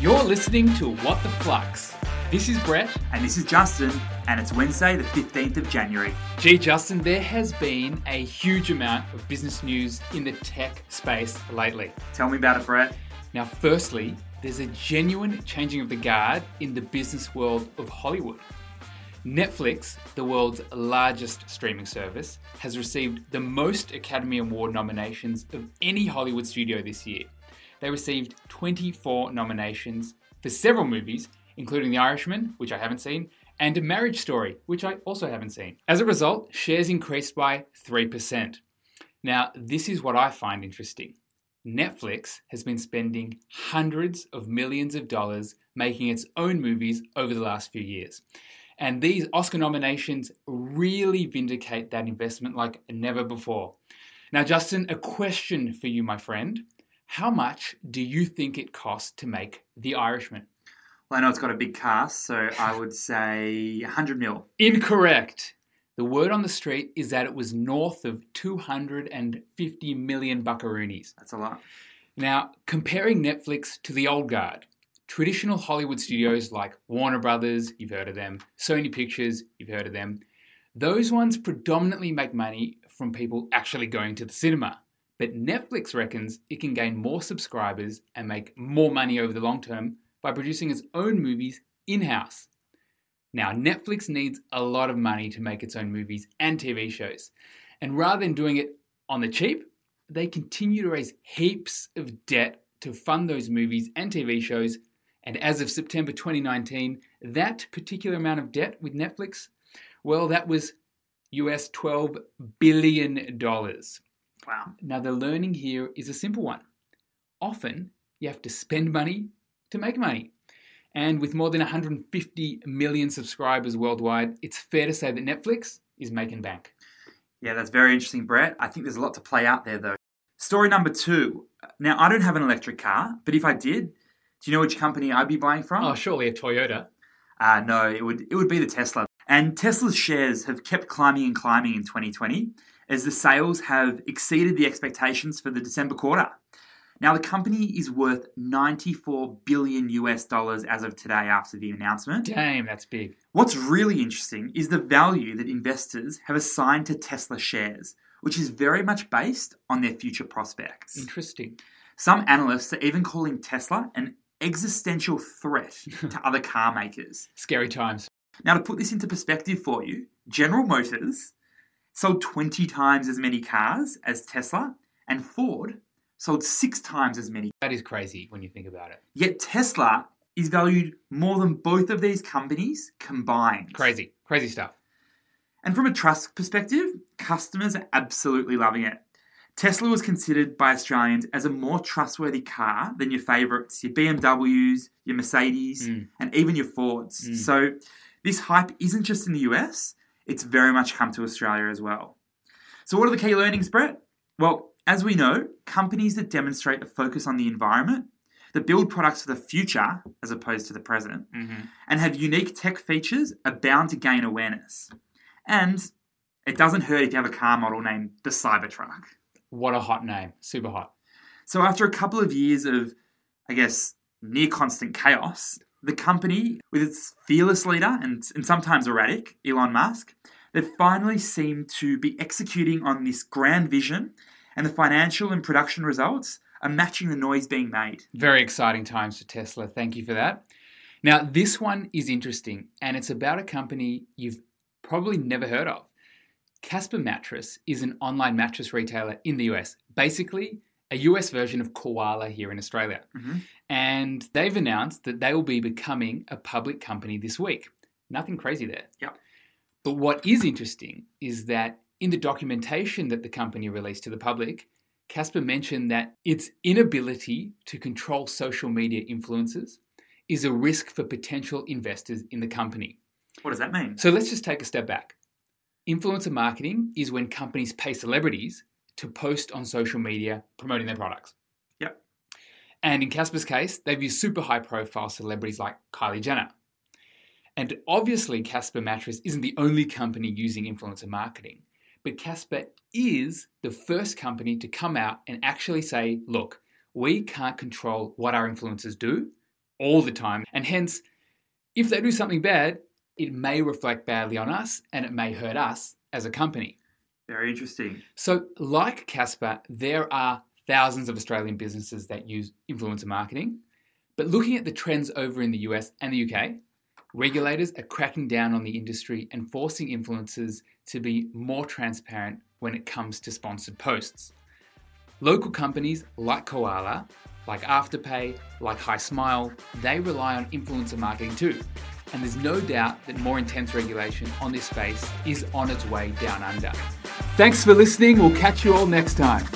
You're listening to What the Flux. This is Brett. And this is Justin, and it's Wednesday, the 15th of January. Gee, Justin, there has been a huge amount of business news in the tech space lately. Tell me about it, Brett. Now, firstly, there's a genuine changing of the guard in the business world of Hollywood. Netflix, the world's largest streaming service, has received the most Academy Award nominations of any Hollywood studio this year. They received 24 nominations for several movies, including The Irishman, which I haven't seen, and A Marriage Story, which I also haven't seen. As a result, shares increased by 3%. Now, this is what I find interesting. Netflix has been spending hundreds of millions of dollars making its own movies over the last few years. And these Oscar nominations really vindicate that investment like never before. Now, Justin, a question for you, my friend. How much do you think it cost to make The Irishman? Well, I know it's got a big cast, so I would say 100 mil. Incorrect. The word on the street is that it was north of 250 million buckaroonies. That's a lot. Now, comparing Netflix to the old guard, traditional Hollywood studios like Warner Brothers, you've heard of them, Sony Pictures, you've heard of them, those ones predominantly make money from people actually going to the cinema. But Netflix reckons it can gain more subscribers and make more money over the long term by producing its own movies in house. Now, Netflix needs a lot of money to make its own movies and TV shows. And rather than doing it on the cheap, they continue to raise heaps of debt to fund those movies and TV shows. And as of September 2019, that particular amount of debt with Netflix, well, that was US $12 billion. Wow. Now, the learning here is a simple one. Often, you have to spend money to make money. And with more than 150 million subscribers worldwide, it's fair to say that Netflix is making bank. Yeah, that's very interesting, Brett. I think there's a lot to play out there, though. Story number two. Now, I don't have an electric car, but if I did, do you know which company I'd be buying from? Oh, surely a Toyota. Uh, no, it would it would be the Tesla. And Tesla's shares have kept climbing and climbing in 2020 as the sales have exceeded the expectations for the December quarter. Now, the company is worth 94 billion US dollars as of today after the announcement. Damn, that's big. What's really interesting is the value that investors have assigned to Tesla shares, which is very much based on their future prospects. Interesting. Some analysts are even calling Tesla an existential threat to other car makers. Scary times. Now, to put this into perspective for you, General Motors sold 20 times as many cars as Tesla, and Ford sold six times as many. That is crazy when you think about it. Yet Tesla is valued more than both of these companies combined. Crazy. Crazy stuff. And from a trust perspective, customers are absolutely loving it. Tesla was considered by Australians as a more trustworthy car than your favourites, your BMWs, your Mercedes, Mm. and even your Fords. Mm. So this hype isn't just in the US, it's very much come to Australia as well. So, what are the key learnings, Brett? Well, as we know, companies that demonstrate a focus on the environment, that build products for the future as opposed to the present, Mm-hmm. and have unique tech features are bound to gain awareness. And it doesn't hurt if you have a car model named the Cybertruck. What a hot name. Super hot. So, after a couple of years of, I guess, near constant chaos, the company, with its fearless leader and, and sometimes erratic, Elon Musk, they finally seem to be executing on this grand vision, and the financial and production results are matching the noise being made. Very exciting times for Tesla. Thank you for that. Now, this one is interesting, and it's about a company you've probably never heard of. Casper Mattress is an online mattress retailer in the US, basically a US version of Koala here in Australia. Mhm. And they've announced that they will be becoming a public company this week. Nothing crazy there. Yep. But what is interesting is that in the documentation that the company released to the public, Casper mentioned that its inability to control social media influences is a risk for potential investors in the company. What does that mean? So let's just take a step back. Influencer marketing is when companies pay celebrities to post on social media promoting their products. Yep. And in Casper's case, they've used super high profile celebrities like Kylie Jenner. And obviously, Casper Mattress isn't the only company using influencer marketing, but Casper is the first company to come out and actually say, look, we can't control what our influencers do, all the time, and hence, if they do something bad, it may reflect badly on us and it may hurt us as a company. Very interesting. So, like Casper, there are thousands of Australian businesses that use influencer marketing. But looking at the trends over in the US and the UK, regulators are cracking down on the industry and forcing influencers to be more transparent when it comes to sponsored posts. Local companies like Koala, like Afterpay, like Hismile, they rely on influencer marketing too. And there's no doubt that more intense regulation on this space is on its way down under. Thanks for listening. We'll catch you all next time.